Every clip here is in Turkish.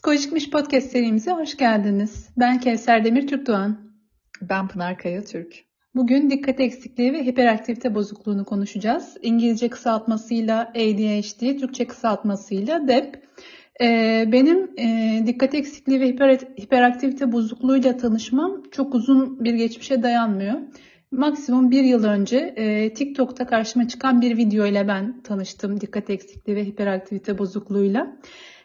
Psikolojikmiş Podcast serimize hoş geldiniz. Ben Kevser Demir Türkdoğan. Ben Pınar Kaya Türk. Bugün dikkat eksikliği ve hiperaktivite bozukluğunu konuşacağız. İngilizce kısaltmasıyla ADHD, Türkçe kısaltmasıyla DEP. Ee, benim e, dikkat eksikliği ve hiper, hiperaktivite bozukluğuyla tanışmam çok uzun bir geçmişe dayanmıyor. Maksimum bir yıl önce e, TikTok'ta karşıma çıkan bir video ile ben tanıştım dikkat eksikliği ve hiperaktivite bozukluğuyla.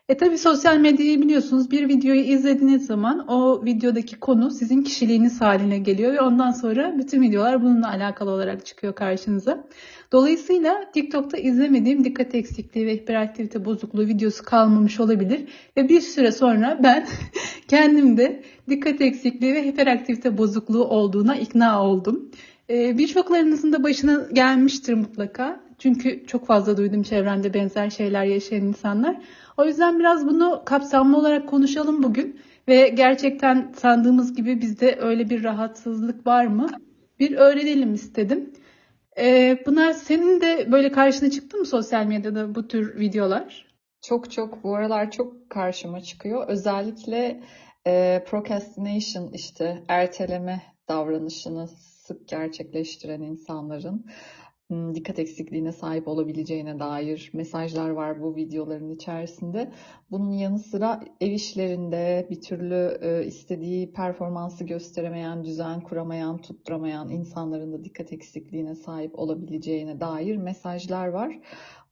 E tabi sosyal medyayı biliyorsunuz bir videoyu izlediğiniz zaman o videodaki konu sizin kişiliğiniz haline geliyor ve ondan sonra bütün videolar bununla alakalı olarak çıkıyor karşınıza. Dolayısıyla TikTok'ta izlemediğim dikkat eksikliği ve hiperaktivite bozukluğu videosu kalmamış olabilir ve bir süre sonra ben kendimde dikkat eksikliği ve hiperaktivite bozukluğu olduğuna ikna oldum. Ee, birçoklarınızın da başına gelmiştir mutlaka. Çünkü çok fazla duydum çevremde benzer şeyler yaşayan insanlar. O yüzden biraz bunu kapsamlı olarak konuşalım bugün. Ve gerçekten sandığımız gibi bizde öyle bir rahatsızlık var mı? Bir öğrenelim istedim. Ee, Pınar senin de böyle karşına çıktı mı sosyal medyada bu tür videolar? Çok çok bu aralar çok karşıma çıkıyor. Özellikle e, procrastination işte erteleme davranışını sık gerçekleştiren insanların dikkat eksikliğine sahip olabileceğine dair mesajlar var bu videoların içerisinde. Bunun yanı sıra ev işlerinde bir türlü e, istediği performansı gösteremeyen, düzen kuramayan, tutturamayan insanların da dikkat eksikliğine sahip olabileceğine dair mesajlar var.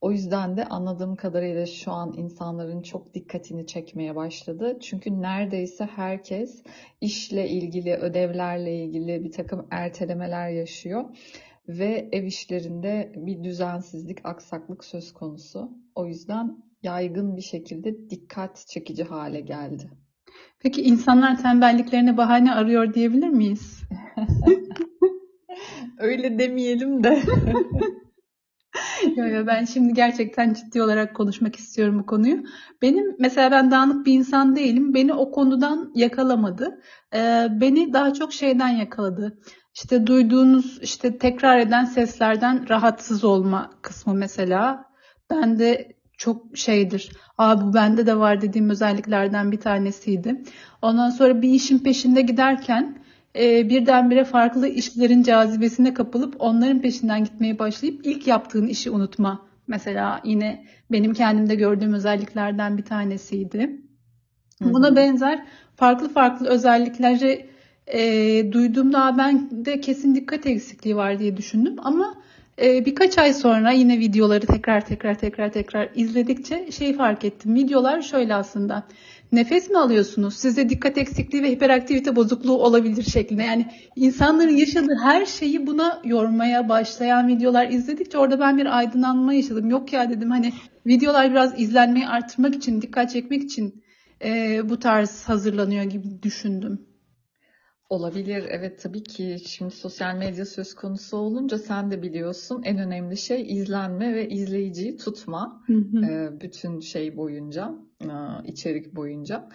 O yüzden de anladığım kadarıyla şu an insanların çok dikkatini çekmeye başladı. Çünkü neredeyse herkes işle ilgili, ödevlerle ilgili bir takım ertelemeler yaşıyor ve ev işlerinde bir düzensizlik, aksaklık söz konusu. O yüzden yaygın bir şekilde dikkat çekici hale geldi. Peki insanlar tembelliklerine bahane arıyor diyebilir miyiz? Öyle demeyelim de. yo, yo, ben şimdi gerçekten ciddi olarak konuşmak istiyorum bu konuyu. Benim mesela ben dağınık bir insan değilim. Beni o konudan yakalamadı. Ee, beni daha çok şeyden yakaladı. İşte duyduğunuz işte tekrar eden seslerden rahatsız olma kısmı mesela. Ben de çok şeydir. Aa bu bende de var dediğim özelliklerden bir tanesiydi. Ondan sonra bir işin peşinde giderken e, birdenbire farklı işlerin cazibesine kapılıp onların peşinden gitmeye başlayıp ilk yaptığın işi unutma. Mesela yine benim kendimde gördüğüm özelliklerden bir tanesiydi. Buna benzer farklı farklı özellikleri e, duyduğumda ben de kesin dikkat eksikliği var diye düşündüm ama e, birkaç ay sonra yine videoları tekrar tekrar tekrar tekrar izledikçe şey fark ettim. Videolar şöyle aslında. Nefes mi alıyorsunuz? Sizde dikkat eksikliği ve hiperaktivite bozukluğu olabilir şeklinde. Yani insanların yaşadığı her şeyi buna yormaya başlayan videolar izledikçe orada ben bir aydınlanma yaşadım. Yok ya dedim hani videolar biraz izlenmeyi arttırmak için, dikkat çekmek için e, bu tarz hazırlanıyor gibi düşündüm. Olabilir. Evet tabii ki şimdi sosyal medya söz konusu olunca sen de biliyorsun en önemli şey izlenme ve izleyiciyi tutma. Hı hı. Bütün şey boyunca, içerik boyunca.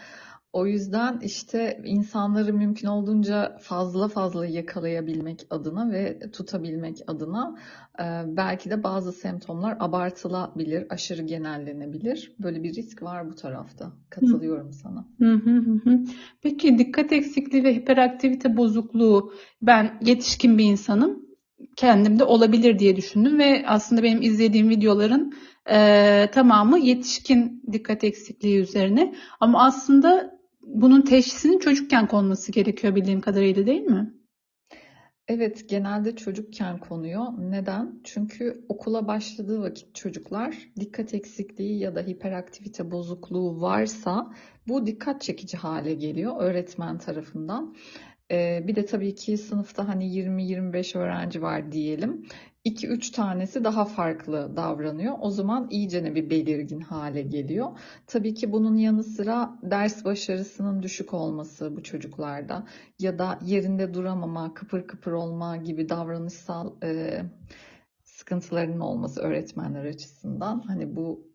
O yüzden işte insanları mümkün olduğunca fazla fazla yakalayabilmek adına ve tutabilmek adına e, belki de bazı semptomlar abartılabilir, aşırı genellenebilir. Böyle bir risk var bu tarafta. Katılıyorum sana. Peki dikkat eksikliği ve hiperaktivite bozukluğu ben yetişkin bir insanım. Kendimde olabilir diye düşündüm ve aslında benim izlediğim videoların e, tamamı yetişkin dikkat eksikliği üzerine. Ama aslında bunun teşhisinin çocukken konması gerekiyor bildiğim kadarıyla değil mi? Evet, genelde çocukken konuyor. Neden? Çünkü okula başladığı vakit çocuklar dikkat eksikliği ya da hiperaktivite bozukluğu varsa bu dikkat çekici hale geliyor öğretmen tarafından. Ee, bir de tabii ki sınıfta hani 20-25 öğrenci var diyelim. 2-3 tanesi daha farklı davranıyor. O zaman iyicene bir belirgin hale geliyor. Tabii ki bunun yanı sıra ders başarısının düşük olması bu çocuklarda ya da yerinde duramama, kıpır kıpır olma gibi davranışsal e, sıkıntılarının olması öğretmenler açısından hani bu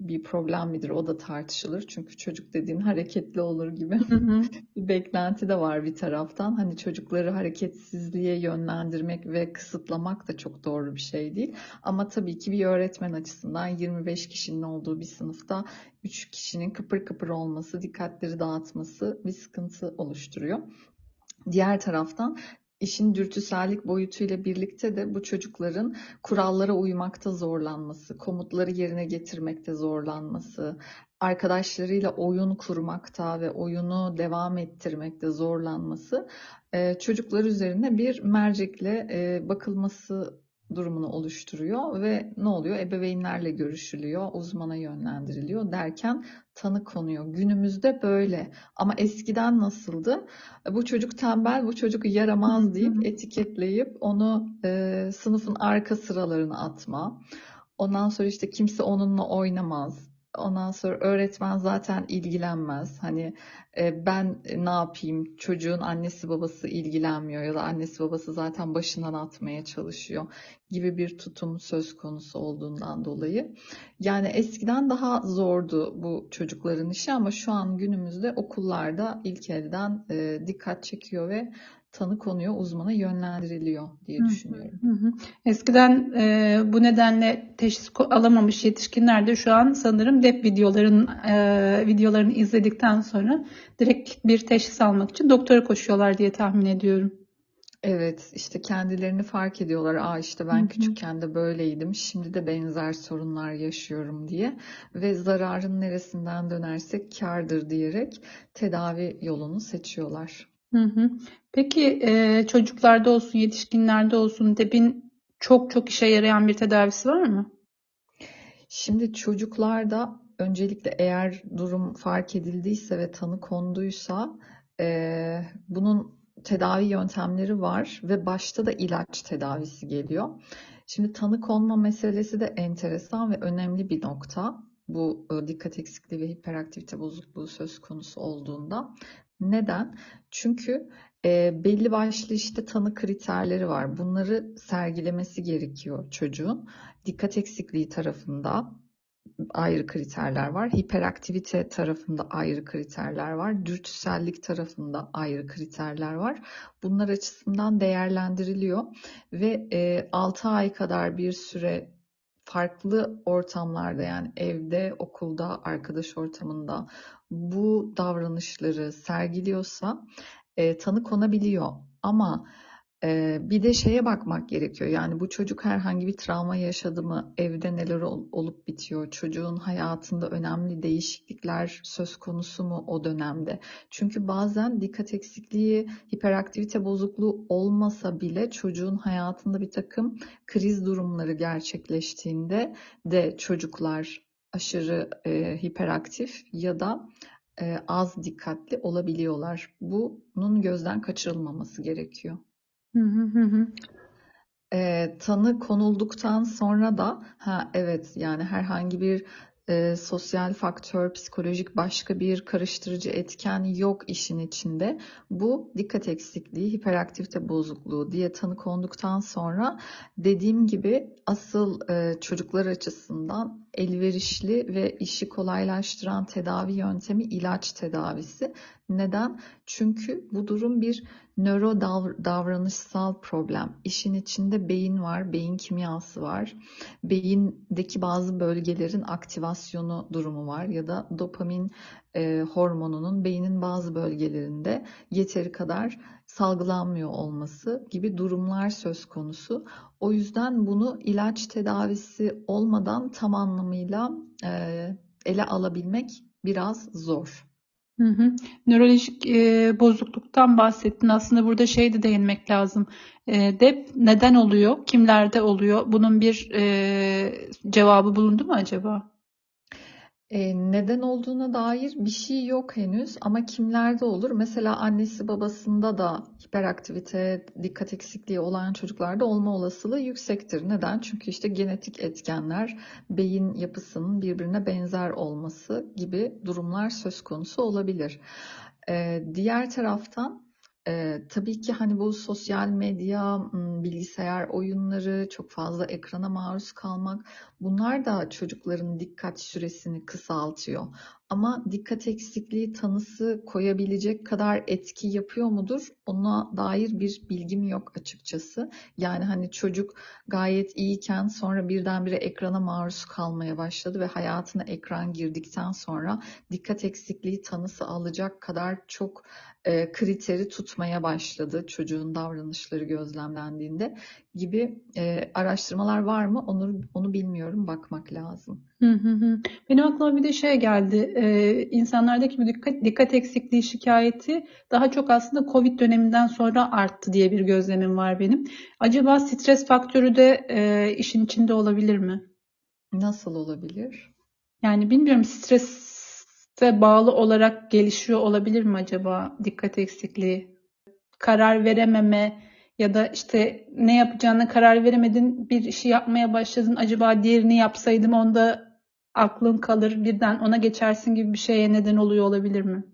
bir problem midir o da tartışılır. Çünkü çocuk dediğin hareketli olur gibi bir beklenti de var bir taraftan. Hani çocukları hareketsizliğe yönlendirmek ve kısıtlamak da çok doğru bir şey değil. Ama tabii ki bir öğretmen açısından 25 kişinin olduğu bir sınıfta 3 kişinin kıpır kıpır olması, dikkatleri dağıtması bir sıkıntı oluşturuyor. Diğer taraftan işin dürtüsellik boyutuyla birlikte de bu çocukların kurallara uymakta zorlanması, komutları yerine getirmekte zorlanması, arkadaşlarıyla oyun kurmakta ve oyunu devam ettirmekte zorlanması çocuklar üzerine bir mercekle bakılması durumunu oluşturuyor ve ne oluyor? Ebeveynlerle görüşülüyor, uzmana yönlendiriliyor derken tanı konuyor. Günümüzde böyle ama eskiden nasıldı? Bu çocuk tembel, bu çocuk yaramaz deyip etiketleyip onu e, sınıfın arka sıralarına atma. Ondan sonra işte kimse onunla oynamaz Ondan sonra öğretmen zaten ilgilenmez. Hani e, ben ne yapayım? Çocuğun annesi babası ilgilenmiyor ya da annesi babası zaten başından atmaya çalışıyor gibi bir tutum söz konusu olduğundan dolayı. Yani eskiden daha zordu bu çocukların işi ama şu an günümüzde okullarda ilk elden e, dikkat çekiyor ve tanı konuyor, uzmana yönlendiriliyor diye düşünüyorum. Hı hı. Eskiden e, bu nedenle teşhis alamamış yetişkinler de şu an sanırım DEP videoların e, videolarını izledikten sonra direkt bir teşhis almak için doktora koşuyorlar diye tahmin ediyorum. Evet, işte kendilerini fark ediyorlar. Aa işte ben hı hı. küçükken de böyleydim, şimdi de benzer sorunlar yaşıyorum diye ve zararın neresinden dönersek kardır diyerek tedavi yolunu seçiyorlar. Hı hı. Peki e, çocuklarda olsun, yetişkinlerde olsun DEB'in çok çok işe yarayan bir tedavisi var mı? Şimdi çocuklarda öncelikle eğer durum fark edildiyse ve tanı konduysa e, bunun tedavi yöntemleri var ve başta da ilaç tedavisi geliyor. Şimdi tanı konma meselesi de enteresan ve önemli bir nokta. Bu dikkat eksikliği ve hiperaktivite bozukluğu söz konusu olduğunda. Neden? Çünkü e, belli başlı işte tanı kriterleri var. Bunları sergilemesi gerekiyor çocuğun. Dikkat eksikliği tarafında ayrı kriterler var. Hiperaktivite tarafında ayrı kriterler var. Dürtüsellik tarafında ayrı kriterler var. Bunlar açısından değerlendiriliyor ve e, 6 ay kadar bir süre farklı ortamlarda yani evde, okulda, arkadaş ortamında bu davranışları sergiliyorsa e, tanı konabiliyor. Ama bir de şeye bakmak gerekiyor. Yani bu çocuk herhangi bir travma yaşadı mı? Evde neler ol, olup bitiyor? Çocuğun hayatında önemli değişiklikler söz konusu mu o dönemde? Çünkü bazen dikkat eksikliği, hiperaktivite bozukluğu olmasa bile çocuğun hayatında bir takım kriz durumları gerçekleştiğinde de çocuklar aşırı e, hiperaktif ya da e, az dikkatli olabiliyorlar. Bunun gözden kaçırılmaması gerekiyor. Hı hı hı. E, tanı konulduktan sonra da ha evet yani herhangi bir e, sosyal faktör, psikolojik başka bir karıştırıcı etken yok işin içinde. Bu dikkat eksikliği, hiperaktivite bozukluğu diye tanı konduktan sonra dediğim gibi asıl e, çocuklar açısından elverişli ve işi kolaylaştıran tedavi yöntemi ilaç tedavisi. Neden? Çünkü bu durum bir nöro davranışsal problem. İşin içinde beyin var, beyin kimyası var. Beyindeki bazı bölgelerin aktivasyonu durumu var ya da dopamin e, hormonunun beynin bazı bölgelerinde yeteri kadar salgılanmıyor olması gibi durumlar söz konusu. O yüzden bunu ilaç tedavisi olmadan tam anlamıyla e, ele alabilmek biraz zor. Hı hı. Nörolojik e, bozukluktan bahsettin. Aslında burada şey de değinmek lazım. E, DEP neden oluyor? Kimlerde oluyor? Bunun bir e, cevabı bulundu mu acaba? Neden olduğuna dair bir şey yok henüz ama kimlerde olur? Mesela annesi babasında da hiperaktivite, dikkat eksikliği olan çocuklarda olma olasılığı yüksektir. Neden? Çünkü işte genetik etkenler, beyin yapısının birbirine benzer olması gibi durumlar söz konusu olabilir. Diğer taraftan Ee, tabii ki hani bu sosyal medya, bilgisayar oyunları, çok fazla ekrana maruz kalmak bunlar da çocukların dikkat süresini kısaltıyor. Ama dikkat eksikliği tanısı koyabilecek kadar etki yapıyor mudur? Ona dair bir bilgim yok açıkçası. Yani hani çocuk gayet iyiyken sonra birdenbire ekrana maruz kalmaya başladı ve hayatına ekran girdikten sonra dikkat eksikliği tanısı alacak kadar çok e, kriteri tutmaya başladı çocuğun davranışları gözlemlendiğinde gibi e, araştırmalar var mı onu onu bilmiyorum bakmak lazım. Hı hı hı. Benim aklıma bir de şey geldi. Ee, insanlardaki bu dikkat, dikkat eksikliği şikayeti daha çok aslında Covid döneminden sonra arttı diye bir gözlemim var benim. Acaba stres faktörü de e, işin içinde olabilir mi? Nasıl olabilir? Yani bilmiyorum strese bağlı olarak gelişiyor olabilir mi acaba dikkat eksikliği? Karar verememe ya da işte ne yapacağına karar veremedin bir işi yapmaya başladın acaba diğerini yapsaydım onda aklın kalır birden ona geçersin gibi bir şeye neden oluyor olabilir mi?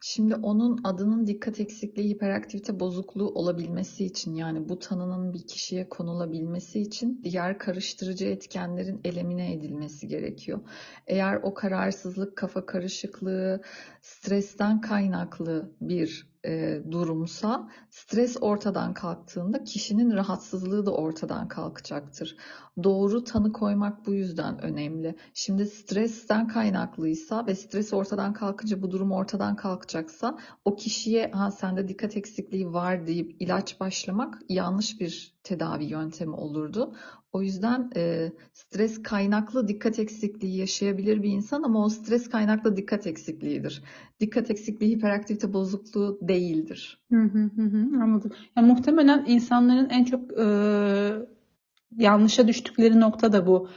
Şimdi onun adının dikkat eksikliği hiperaktivite bozukluğu olabilmesi için yani bu tanının bir kişiye konulabilmesi için diğer karıştırıcı etkenlerin elemine edilmesi gerekiyor. Eğer o kararsızlık, kafa karışıklığı, stresten kaynaklı bir e, durumsa stres ortadan kalktığında kişinin rahatsızlığı da ortadan kalkacaktır. Doğru tanı koymak bu yüzden önemli. Şimdi stresten kaynaklıysa ve stres ortadan kalkınca bu durum ortadan kalkacaksa o kişiye ha sende dikkat eksikliği var deyip ilaç başlamak yanlış bir tedavi yöntemi olurdu. O yüzden e, stres kaynaklı dikkat eksikliği yaşayabilir bir insan ama o stres kaynaklı dikkat eksikliğidir. Dikkat eksikliği hiperaktivite bozukluğu değildir. Hı hı hı, anladım. Yani muhtemelen insanların en çok e, yanlışa düştükleri nokta da bu.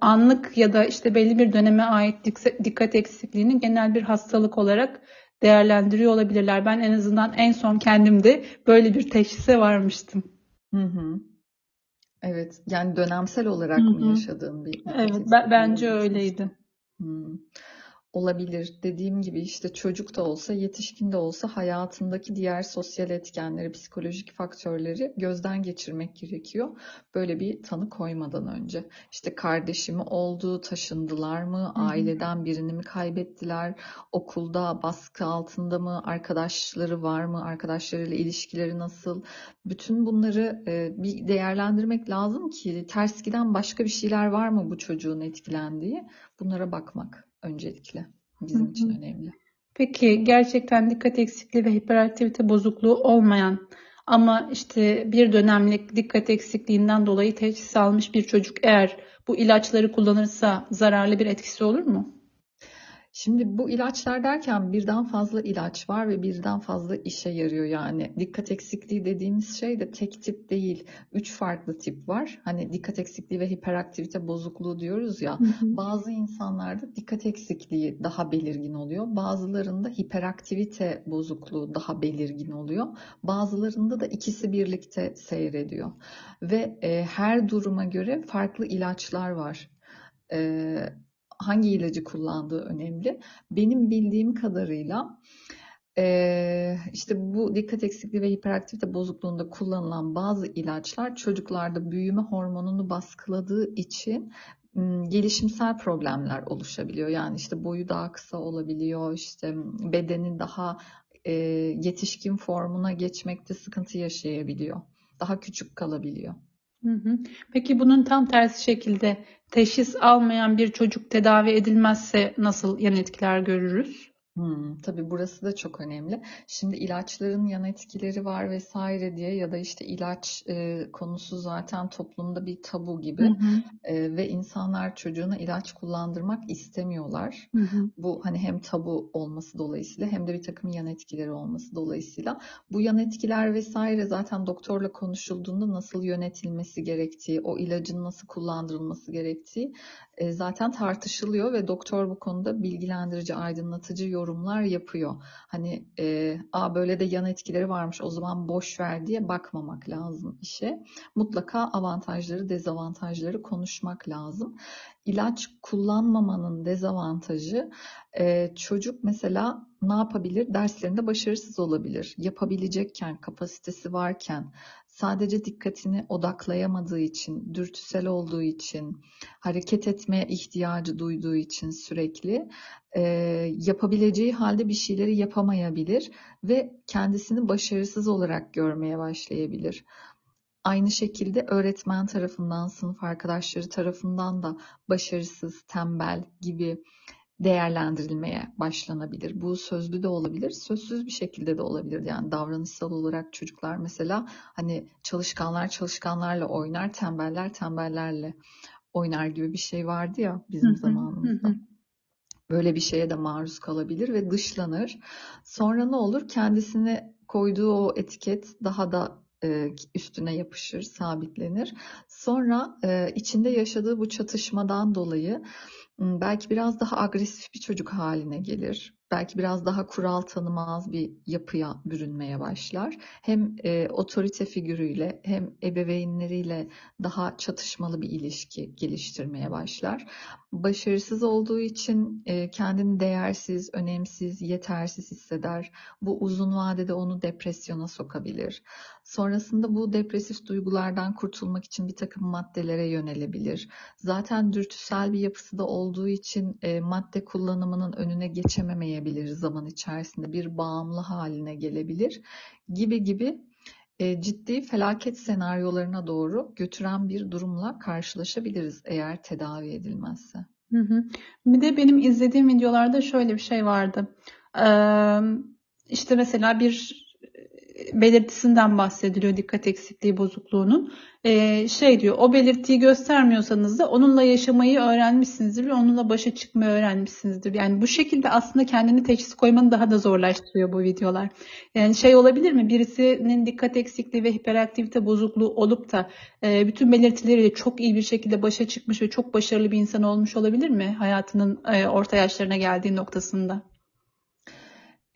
Anlık ya da işte belli bir döneme ait dikkat eksikliğini genel bir hastalık olarak değerlendiriyor olabilirler. Ben en azından en son kendimde böyle bir teşhise varmıştım. Hı hı. Evet, yani dönemsel olarak mı yaşadığım bir Evet, ben, bence öyleydi. Hmm olabilir. Dediğim gibi işte çocuk da olsa, yetişkin de olsa hayatındaki diğer sosyal etkenleri, psikolojik faktörleri gözden geçirmek gerekiyor. Böyle bir tanı koymadan önce. İşte kardeşi mi oldu, taşındılar mı, aileden birini mi kaybettiler, okulda baskı altında mı, arkadaşları var mı, arkadaşlarıyla ilişkileri nasıl? Bütün bunları e, bir değerlendirmek lazım ki ters giden başka bir şeyler var mı bu çocuğun etkilendiği? Bunlara bakmak öncelikle bizim Hı-hı. için önemli. Peki gerçekten dikkat eksikliği ve hiperaktivite bozukluğu olmayan ama işte bir dönemlik dikkat eksikliğinden dolayı teşhis almış bir çocuk eğer bu ilaçları kullanırsa zararlı bir etkisi olur mu? Şimdi bu ilaçlar derken birden fazla ilaç var ve birden fazla işe yarıyor yani. Dikkat eksikliği dediğimiz şey de tek tip değil. Üç farklı tip var. Hani dikkat eksikliği ve hiperaktivite bozukluğu diyoruz ya. Hı hı. Bazı insanlarda dikkat eksikliği daha belirgin oluyor. Bazılarında hiperaktivite bozukluğu daha belirgin oluyor. Bazılarında da ikisi birlikte seyrediyor. Ve e, her duruma göre farklı ilaçlar var. E, hangi ilacı kullandığı önemli. Benim bildiğim kadarıyla işte bu dikkat eksikliği ve hiperaktivite bozukluğunda kullanılan bazı ilaçlar çocuklarda büyüme hormonunu baskıladığı için gelişimsel problemler oluşabiliyor. Yani işte boyu daha kısa olabiliyor, işte bedeni daha yetişkin formuna geçmekte sıkıntı yaşayabiliyor. Daha küçük kalabiliyor. Peki bunun tam tersi şekilde teşhis almayan bir çocuk tedavi edilmezse nasıl yan etkiler görürüz? Hmm, tabii burası da çok önemli. Şimdi ilaçların yan etkileri var vesaire diye ya da işte ilaç e, konusu zaten toplumda bir tabu gibi hı hı. E, ve insanlar çocuğuna ilaç kullandırmak istemiyorlar. Hı hı. Bu hani hem tabu olması dolayısıyla hem de bir takım yan etkileri olması dolayısıyla bu yan etkiler vesaire zaten doktorla konuşulduğunda nasıl yönetilmesi gerektiği, o ilacın nasıl kullandırılması gerektiği zaten tartışılıyor ve doktor bu konuda bilgilendirici, aydınlatıcı yorumlar yapıyor. Hani e, a böyle de yan etkileri varmış o zaman boş ver diye bakmamak lazım işe. Mutlaka avantajları, dezavantajları konuşmak lazım. İlaç kullanmamanın dezavantajı e, çocuk mesela ne yapabilir? Derslerinde başarısız olabilir. Yapabilecekken, kapasitesi varken, sadece dikkatini odaklayamadığı için, dürtüsel olduğu için, hareket etmeye ihtiyacı duyduğu için sürekli e, yapabileceği halde bir şeyleri yapamayabilir ve kendisini başarısız olarak görmeye başlayabilir. Aynı şekilde öğretmen tarafından, sınıf arkadaşları tarafından da başarısız, tembel gibi değerlendirilmeye başlanabilir. Bu sözlü de olabilir, sözsüz bir şekilde de olabilir. Yani davranışsal olarak çocuklar mesela hani çalışkanlar çalışkanlarla oynar, tembeller tembellerle oynar gibi bir şey vardı ya bizim zamanımızda. Böyle bir şeye de maruz kalabilir ve dışlanır. Sonra ne olur? Kendisine koyduğu o etiket daha da e, üstüne yapışır, sabitlenir. Sonra e, içinde yaşadığı bu çatışmadan dolayı belki biraz daha agresif bir çocuk haline gelir belki biraz daha kural tanımaz bir yapıya bürünmeye başlar. Hem e, otorite figürüyle hem ebeveynleriyle daha çatışmalı bir ilişki geliştirmeye başlar. Başarısız olduğu için e, kendini değersiz, önemsiz, yetersiz hisseder. Bu uzun vadede onu depresyona sokabilir. Sonrasında bu depresif duygulardan kurtulmak için bir takım maddelere yönelebilir. Zaten dürtüsel bir yapısı da olduğu için e, madde kullanımının önüne geçememeye olmayabilir zaman içerisinde bir bağımlı haline gelebilir gibi gibi e, ciddi felaket senaryolarına doğru götüren bir durumla karşılaşabiliriz eğer tedavi edilmezse. Hı hı. Bir de benim izlediğim videolarda şöyle bir şey vardı. Ee, işte mesela bir belirtisinden bahsediliyor dikkat eksikliği bozukluğunun. Ee, şey diyor o belirtiyi göstermiyorsanız da onunla yaşamayı öğrenmişsinizdir ve onunla başa çıkmayı öğrenmişsinizdir. Yani bu şekilde aslında kendini teşhis koymanı daha da zorlaştırıyor bu videolar. Yani şey olabilir mi birisinin dikkat eksikliği ve hiperaktivite bozukluğu olup da e, bütün belirtileriyle çok iyi bir şekilde başa çıkmış ve çok başarılı bir insan olmuş olabilir mi hayatının e, orta yaşlarına geldiği noktasında?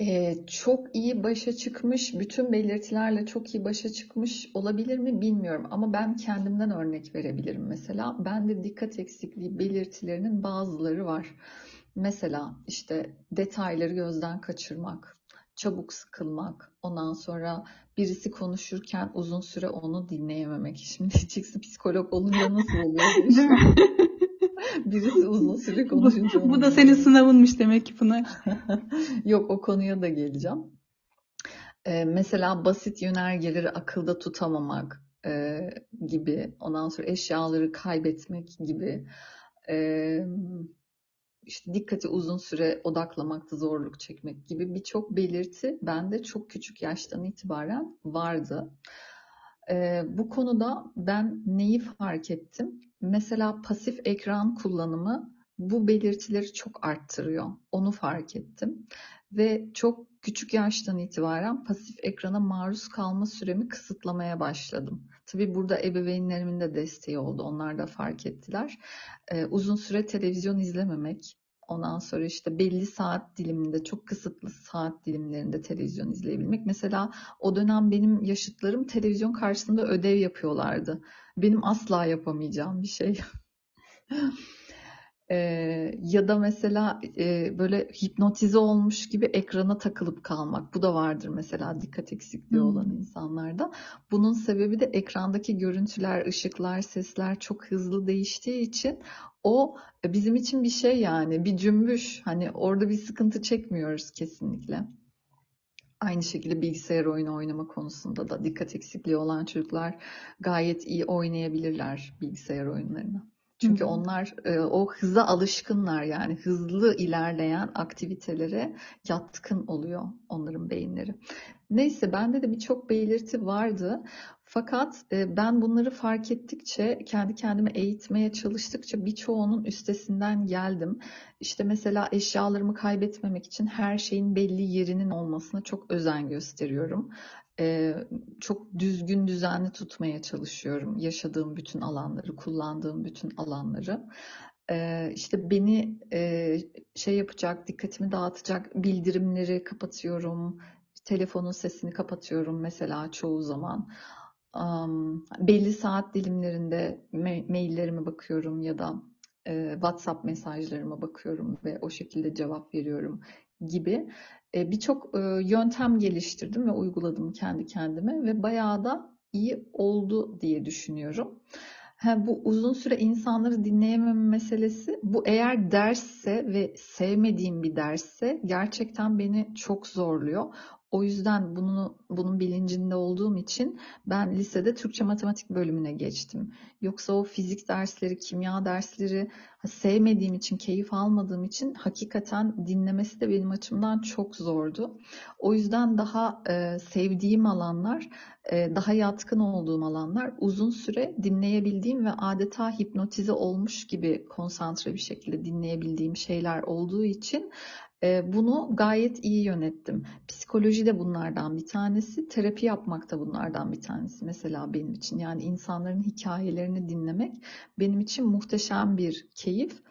Ee, çok iyi başa çıkmış, bütün belirtilerle çok iyi başa çıkmış olabilir mi bilmiyorum. Ama ben kendimden örnek verebilirim mesela. Bende dikkat eksikliği belirtilerinin bazıları var. Mesela işte detayları gözden kaçırmak, çabuk sıkılmak, ondan sonra birisi konuşurken uzun süre onu dinleyememek. Şimdi diyeceksin psikolog olunca nasıl oluyor? Birisi uzun süre konuşunca. bu, bu da senin sınavınmış demek ki Pınar. Yok o konuya da geleceğim. Ee, mesela basit yönergeleri akılda tutamamak e, gibi. Ondan sonra eşyaları kaybetmek gibi. E, işte dikkati uzun süre odaklamakta zorluk çekmek gibi birçok belirti bende çok küçük yaştan itibaren vardı. Ee, bu konuda ben neyi fark ettim? Mesela pasif ekran kullanımı bu belirtileri çok arttırıyor. Onu fark ettim. Ve çok küçük yaştan itibaren pasif ekrana maruz kalma süremi kısıtlamaya başladım. Tabii burada ebeveynlerimin de desteği oldu. Onlar da fark ettiler. Ee, uzun süre televizyon izlememek, Ondan sonra işte belli saat diliminde, çok kısıtlı saat dilimlerinde televizyon izleyebilmek. Mesela o dönem benim yaşıtlarım televizyon karşısında ödev yapıyorlardı. Benim asla yapamayacağım bir şey. Ee, ya da mesela e, böyle hipnotize olmuş gibi ekrana takılıp kalmak. Bu da vardır mesela dikkat eksikliği hmm. olan insanlarda. Bunun sebebi de ekrandaki görüntüler, ışıklar, sesler çok hızlı değiştiği için o bizim için bir şey yani bir cümbüş. Hani orada bir sıkıntı çekmiyoruz kesinlikle. Aynı şekilde bilgisayar oyunu oynama konusunda da dikkat eksikliği olan çocuklar gayet iyi oynayabilirler bilgisayar oyunlarını. Çünkü onlar e, o hıza alışkınlar yani hızlı ilerleyen aktivitelere yatkın oluyor onların beyinleri. Neyse bende de birçok belirti vardı. Fakat e, ben bunları fark ettikçe, kendi kendime eğitmeye çalıştıkça birçoğunun üstesinden geldim. İşte mesela eşyalarımı kaybetmemek için her şeyin belli yerinin olmasına çok özen gösteriyorum. E, çok düzgün, düzenli tutmaya çalışıyorum yaşadığım bütün alanları, kullandığım bütün alanları. E, işte beni şey yapacak, dikkatimi dağıtacak bildirimleri kapatıyorum, telefonun sesini kapatıyorum mesela çoğu zaman um, belli saat dilimlerinde me- maillerime bakıyorum ya da e, WhatsApp mesajlarıma bakıyorum ve o şekilde cevap veriyorum gibi e, birçok e, yöntem geliştirdim ve uyguladım kendi kendime ve bayağı da iyi oldu diye düşünüyorum. Ha, bu uzun süre insanları dinleyememe meselesi bu eğer dersse ve sevmediğim bir dersse gerçekten beni çok zorluyor. O yüzden bunu bunun bilincinde olduğum için ben lisede Türkçe matematik bölümüne geçtim. Yoksa o fizik dersleri, kimya dersleri sevmediğim için, keyif almadığım için hakikaten dinlemesi de benim açımdan çok zordu. O yüzden daha e, sevdiğim alanlar, e, daha yatkın olduğum alanlar uzun süre dinleyebildiğim ve adeta hipnotize olmuş gibi konsantre bir şekilde dinleyebildiğim şeyler olduğu için bunu gayet iyi yönettim. Psikoloji de bunlardan bir tanesi, terapi yapmak da bunlardan bir tanesi mesela benim için. Yani insanların hikayelerini dinlemek benim için muhteşem bir keyif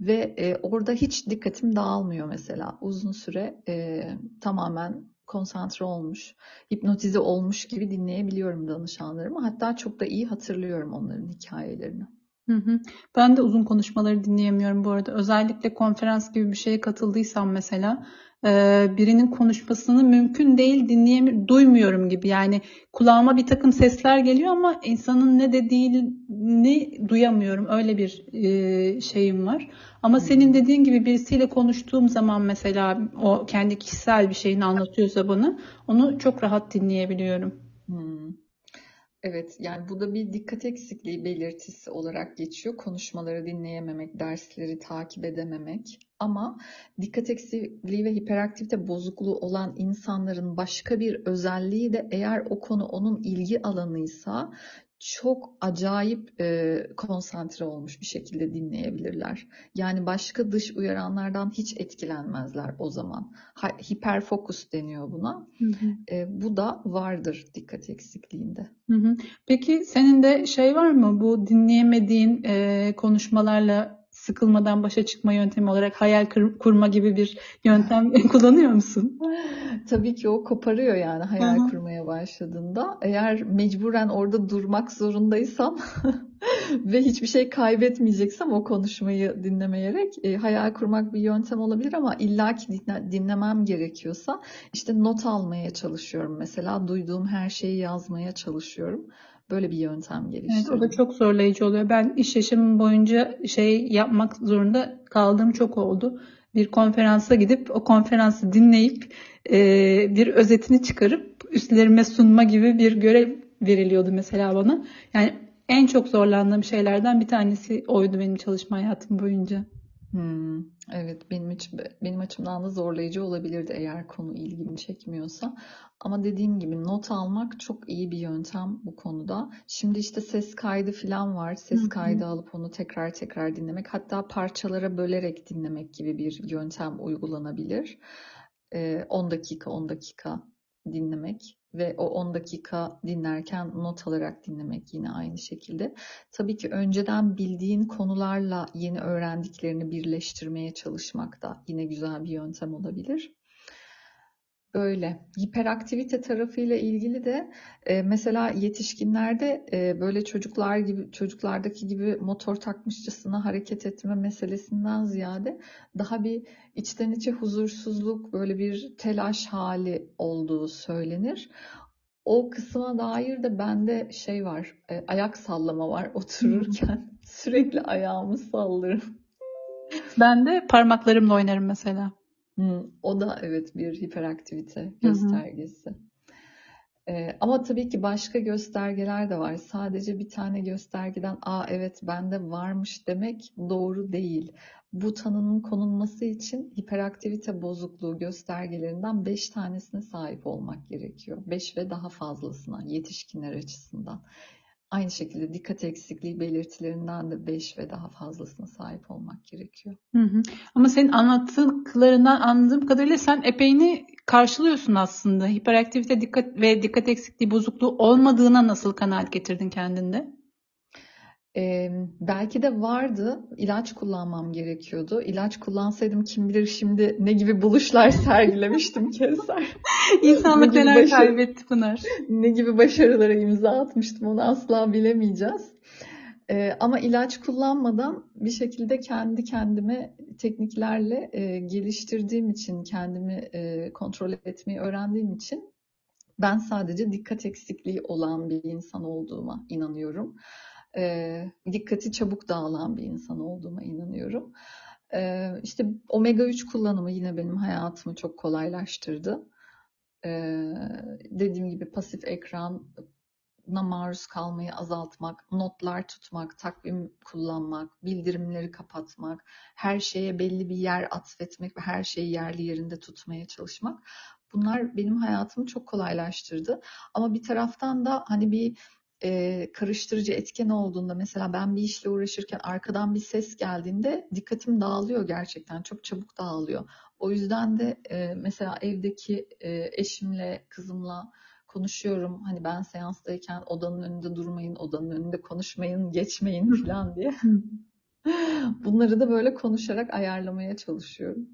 ve e, orada hiç dikkatim dağılmıyor mesela. Uzun süre e, tamamen konsantre olmuş, hipnotize olmuş gibi dinleyebiliyorum danışanlarımı. Hatta çok da iyi hatırlıyorum onların hikayelerini. Hı hı. Ben de uzun konuşmaları dinleyemiyorum bu arada. Özellikle konferans gibi bir şeye katıldıysam mesela e, birinin konuşmasını mümkün değil dinleyemiyorum, duymuyorum gibi. Yani kulağıma bir takım sesler geliyor ama insanın ne dediğini duyamıyorum. Öyle bir e, şeyim var. Ama senin dediğin gibi birisiyle konuştuğum zaman mesela o kendi kişisel bir şeyini anlatıyorsa bana onu çok rahat dinleyebiliyorum. Hmm. Evet, yani bu da bir dikkat eksikliği belirtisi olarak geçiyor. Konuşmaları dinleyememek, dersleri takip edememek. Ama dikkat eksikliği ve hiperaktivite bozukluğu olan insanların başka bir özelliği de eğer o konu onun ilgi alanıysa çok acayip e, konsantre olmuş bir şekilde dinleyebilirler. Yani başka dış uyaranlardan hiç etkilenmezler o zaman. Hiperfokus deniyor buna. Hı hı. E, bu da vardır dikkat eksikliğinde. Hı hı. Peki senin de şey var mı bu dinleyemediğin e, konuşmalarla sıkılmadan başa çıkma yöntemi olarak hayal kurma gibi bir yöntem kullanıyor musun? Tabii ki o koparıyor yani hayal Aha. kurmaya başladığında. Eğer mecburen orada durmak zorundaysam ve hiçbir şey kaybetmeyeceksem o konuşmayı dinlemeyerek e, hayal kurmak bir yöntem olabilir ama illaki dinle, dinlemem gerekiyorsa işte not almaya çalışıyorum. Mesela duyduğum her şeyi yazmaya çalışıyorum. Böyle bir yöntem geliştirdim. Evet, o da çok zorlayıcı oluyor. Ben iş yaşamım boyunca şey yapmak zorunda kaldığım çok oldu. Bir konferansa gidip o konferansı dinleyip e, bir özetini çıkarıp üstlerime sunma gibi bir görev veriliyordu mesela bana. Yani en çok zorlandığım şeylerden bir tanesi oydu benim çalışma hayatım boyunca. Hmm, evet benim için benim açımdan da zorlayıcı olabilirdi eğer konu ilgimi çekmiyorsa. Ama dediğim gibi not almak çok iyi bir yöntem bu konuda. Şimdi işte ses kaydı falan var. Ses Hı-hı. kaydı alıp onu tekrar tekrar dinlemek, hatta parçalara bölerek dinlemek gibi bir yöntem uygulanabilir. Ee, 10 dakika 10 dakika dinlemek ve o 10 dakika dinlerken not alarak dinlemek yine aynı şekilde. Tabii ki önceden bildiğin konularla yeni öğrendiklerini birleştirmeye çalışmak da yine güzel bir yöntem olabilir. Böyle. Hiperaktivite tarafıyla ilgili de e, mesela yetişkinlerde e, böyle çocuklar gibi çocuklardaki gibi motor takmışçasına hareket etme meselesinden ziyade daha bir içten içe huzursuzluk, böyle bir telaş hali olduğu söylenir. O kısma dair de bende şey var, e, ayak sallama var otururken sürekli ayağımı sallarım. Ben de parmaklarımla oynarım mesela. Hmm, o da evet bir hiperaktivite göstergesi. Hı hı. Ee, ama tabii ki başka göstergeler de var. Sadece bir tane göstergeden aa evet bende varmış demek doğru değil. Bu tanının konulması için hiperaktivite bozukluğu göstergelerinden 5 tanesine sahip olmak gerekiyor. 5 ve daha fazlasına yetişkinler açısından. Aynı şekilde dikkat eksikliği belirtilerinden de 5 ve daha fazlasına sahip olmak gerekiyor. Hı hı. Ama senin anlattıklarından anladığım kadarıyla sen epeyini karşılıyorsun aslında. Hiperaktivite dikkat ve dikkat eksikliği bozukluğu olmadığına nasıl kanaat getirdin kendinde? Ee, belki de vardı. İlaç kullanmam gerekiyordu. İlaç kullansaydım kim bilir şimdi ne gibi buluşlar sergilemiştim Kevser. İnsanlık ne neler kaybetti Pınar. Ne gibi başarılara imza atmıştım onu asla bilemeyeceğiz. E, ama ilaç kullanmadan bir şekilde kendi kendime tekniklerle e, geliştirdiğim için, kendimi e, kontrol etmeyi öğrendiğim için ben sadece dikkat eksikliği olan bir insan olduğuma inanıyorum. E, dikkati çabuk dağılan bir insan olduğuma inanıyorum. E, işte omega 3 kullanımı yine benim hayatımı çok kolaylaştırdı. E, dediğim gibi pasif ekran maruz kalmayı azaltmak, notlar tutmak, takvim kullanmak, bildirimleri kapatmak, her şeye belli bir yer atfetmek ve her şeyi yerli yerinde tutmaya çalışmak. Bunlar benim hayatımı çok kolaylaştırdı. Ama bir taraftan da hani bir e, karıştırıcı etken olduğunda mesela ben bir işle uğraşırken arkadan bir ses geldiğinde dikkatim dağılıyor gerçekten çok çabuk dağılıyor. O yüzden de e, mesela evdeki e, eşimle kızımla konuşuyorum. Hani ben seanstayken odanın önünde durmayın, odanın önünde konuşmayın, geçmeyin falan diye. Bunları da böyle konuşarak ayarlamaya çalışıyorum.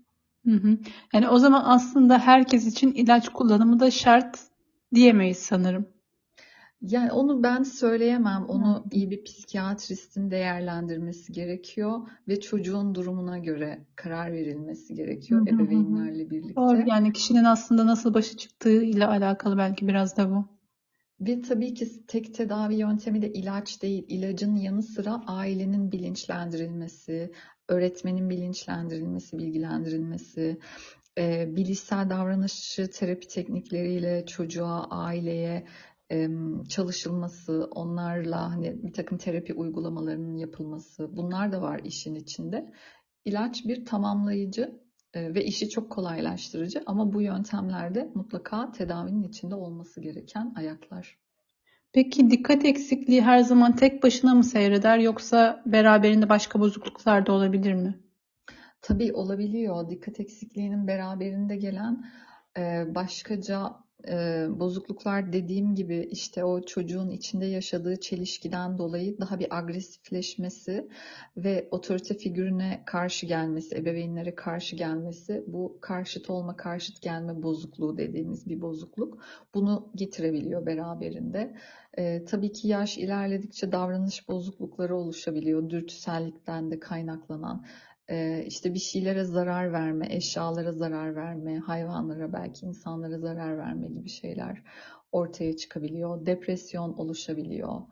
Hı hı. Yani o zaman aslında herkes için ilaç kullanımı da şart diyemeyiz sanırım. Yani onu ben söyleyemem. Onu iyi bir psikiyatristin değerlendirmesi gerekiyor ve çocuğun durumuna göre karar verilmesi gerekiyor ebeveynlerle birlikte. Doğru yani kişinin aslında nasıl başa çıktığı ile alakalı belki biraz da bu. Ve tabii ki tek tedavi yöntemi de ilaç değil. İlacın yanı sıra ailenin bilinçlendirilmesi, öğretmenin bilinçlendirilmesi, bilgilendirilmesi, e, bilişsel davranışçı terapi teknikleriyle çocuğa, aileye çalışılması, onlarla hani bir takım terapi uygulamalarının yapılması, bunlar da var işin içinde. İlaç bir tamamlayıcı ve işi çok kolaylaştırıcı ama bu yöntemlerde mutlaka tedavinin içinde olması gereken ayaklar. Peki dikkat eksikliği her zaman tek başına mı seyreder yoksa beraberinde başka bozukluklar da olabilir mi? Tabii olabiliyor. Dikkat eksikliğinin beraberinde gelen başkaca e, bozukluklar dediğim gibi işte o çocuğun içinde yaşadığı çelişkiden dolayı daha bir agresifleşmesi ve otorite figürüne karşı gelmesi, ebeveynlere karşı gelmesi bu karşıt olma, karşıt gelme bozukluğu dediğimiz bir bozukluk. Bunu getirebiliyor beraberinde. E, tabii ki yaş ilerledikçe davranış bozuklukları oluşabiliyor. Dürtüsellikten de kaynaklanan işte bir şeylere zarar verme, eşyalara zarar verme, hayvanlara belki insanlara zarar verme gibi şeyler ortaya çıkabiliyor. Depresyon oluşabiliyor.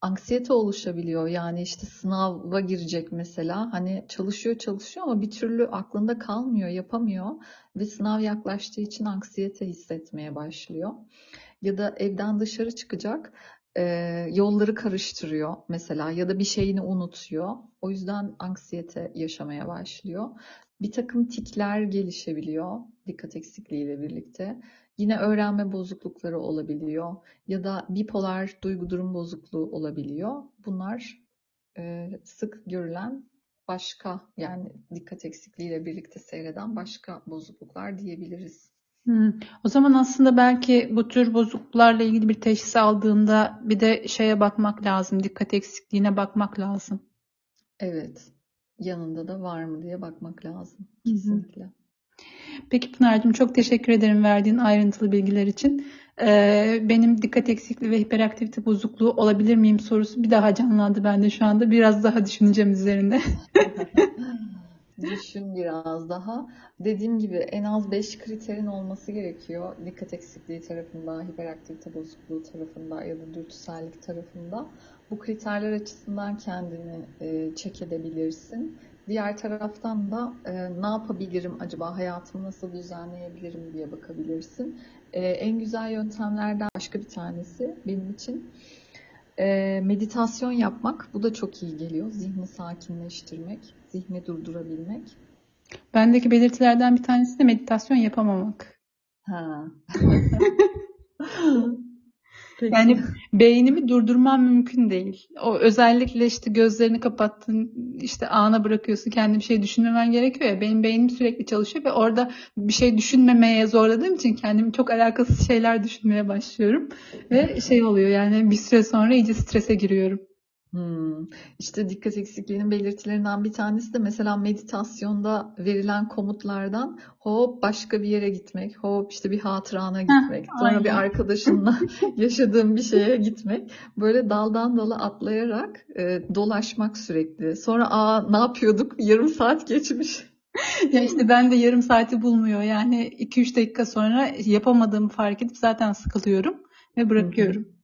Anksiyete oluşabiliyor. Yani işte sınava girecek mesela. Hani çalışıyor çalışıyor ama bir türlü aklında kalmıyor, yapamıyor ve sınav yaklaştığı için anksiyete hissetmeye başlıyor. Ya da evden dışarı çıkacak e, yolları karıştırıyor mesela ya da bir şeyini unutuyor. O yüzden anksiyete yaşamaya başlıyor. Bir takım tikler gelişebiliyor dikkat eksikliğiyle birlikte. Yine öğrenme bozuklukları olabiliyor ya da bipolar duygu durum bozukluğu olabiliyor. Bunlar e, sık görülen başka yani dikkat eksikliğiyle birlikte seyreden başka bozukluklar diyebiliriz. Hmm. O zaman aslında belki bu tür bozukluklarla ilgili bir teşhis aldığında bir de şeye bakmak lazım, dikkat eksikliğine bakmak lazım. Evet, yanında da var mı diye bakmak lazım kesinlikle. Peki Pınar'cığım çok teşekkür ederim verdiğin ayrıntılı bilgiler için. Ee, benim dikkat eksikliği ve hiperaktivite bozukluğu olabilir miyim sorusu bir daha canlandı bende şu anda. Biraz daha düşüneceğim üzerinde. Düşün biraz daha. Dediğim gibi en az 5 kriterin olması gerekiyor. Dikkat eksikliği tarafında, hiperaktivite bozukluğu tarafında ya da dürtüsellik tarafında. Bu kriterler açısından kendini e, çek edebilirsin. Diğer taraftan da e, ne yapabilirim acaba, hayatımı nasıl düzenleyebilirim diye bakabilirsin. E, en güzel yöntemlerden başka bir tanesi benim için e, meditasyon yapmak. Bu da çok iyi geliyor. Zihni sakinleştirmek zihni durdurabilmek. Bendeki belirtilerden bir tanesi de meditasyon yapamamak. Ha. Yani beynimi durdurmam mümkün değil. O özellikle işte gözlerini kapattın, işte ana bırakıyorsun, kendi bir şey düşünmemen gerekiyor ya. Benim beynim sürekli çalışıyor ve orada bir şey düşünmemeye zorladığım için kendimi çok alakasız şeyler düşünmeye başlıyorum. Ve şey oluyor yani bir süre sonra iyice strese giriyorum. Hmm. İşte dikkat eksikliğinin belirtilerinden bir tanesi de mesela meditasyonda verilen komutlardan hop başka bir yere gitmek, hop işte bir hatırana gitmek, Heh, sonra bir aynen. arkadaşınla yaşadığın bir şeye gitmek. Böyle daldan dala atlayarak e, dolaşmak sürekli. Sonra aa ne yapıyorduk? Yarım saat geçmiş. Ya işte ben de yarım saati bulmuyor. Yani 2-3 dakika sonra yapamadığımı fark edip zaten sıkılıyorum ve Hı hı. bırakıyorum.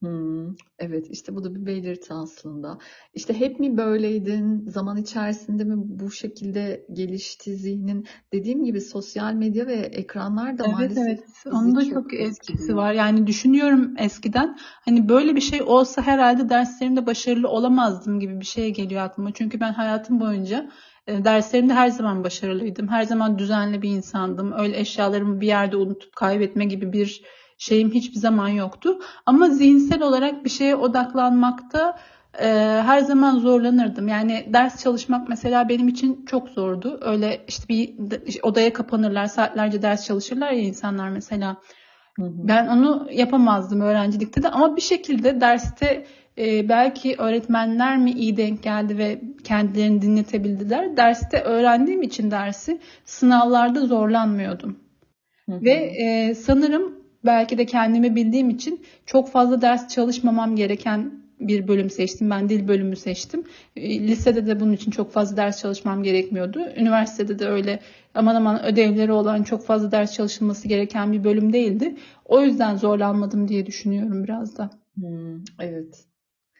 Hmm, evet işte bu da bir belirti aslında. İşte hep mi böyleydin? Zaman içerisinde mi bu şekilde gelişti zihnin? Dediğim gibi sosyal medya ve ekranlar da Evet maalesef evet. Onun bizi da çok çok etkisi etkiliyor. var. Yani düşünüyorum eskiden hani böyle bir şey olsa herhalde derslerimde başarılı olamazdım gibi bir şey geliyor aklıma. Çünkü ben hayatım boyunca e, derslerimde her zaman başarılıydım. Her zaman düzenli bir insandım. Öyle eşyalarımı bir yerde unutup kaybetme gibi bir şeyim hiçbir zaman yoktu. Ama zihinsel olarak bir şeye odaklanmakta e, her zaman zorlanırdım. Yani ders çalışmak mesela benim için çok zordu. Öyle işte bir odaya kapanırlar, saatlerce ders çalışırlar ya insanlar mesela. Hı hı. Ben onu yapamazdım öğrencilikte de ama bir şekilde derste e, belki öğretmenler mi iyi denk geldi ve kendilerini dinletebildiler. Derste öğrendiğim için dersi sınavlarda zorlanmıyordum. Hı Ve hı. e, sanırım belki de kendimi bildiğim için çok fazla ders çalışmamam gereken bir bölüm seçtim. Ben dil bölümü seçtim. E, Lisede de bunun için çok fazla ders çalışmam gerekmiyordu. Üniversitede de öyle aman aman ödevleri olan çok fazla ders çalışılması gereken bir bölüm değildi. O yüzden zorlanmadım diye düşünüyorum biraz da. Hmm, evet.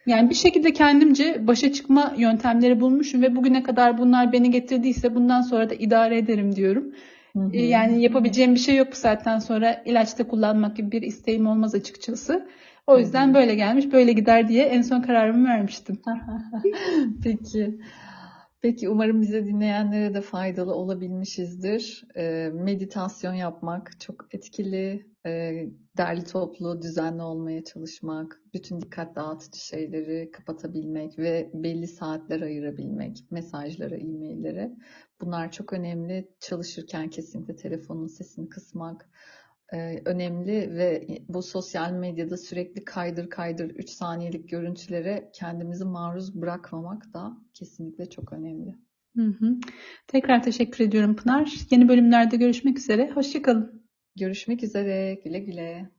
Yani bir şekilde kendimce başa çıkma yöntemleri bulmuşum ve bugüne kadar bunlar beni getirdiyse bundan sonra da idare ederim diyorum. Hı E, hı. Yani yapabileceğim bir şey yok bu saatten sonra ilaçta kullanmak gibi bir isteğim olmaz açıkçası. O yüzden hı. böyle gelmiş, böyle gider diye en son kararımı vermiştim. Peki. Peki umarım bize dinleyenlere de faydalı olabilmişizdir. Ee, meditasyon yapmak çok etkili. Ee, derli toplu, düzenli olmaya çalışmak, bütün dikkat dağıtıcı şeyleri kapatabilmek ve belli saatler ayırabilmek, mesajlara, e-maillere. Bunlar çok önemli. Çalışırken kesinlikle telefonun sesini kısmak e, önemli ve bu sosyal medyada sürekli kaydır kaydır 3 saniyelik görüntülere kendimizi maruz bırakmamak da kesinlikle çok önemli. Hı hı. Tekrar teşekkür ediyorum Pınar. Yeni bölümlerde görüşmek üzere. Hoşça kalın. Görüşmek üzere. Güle güle.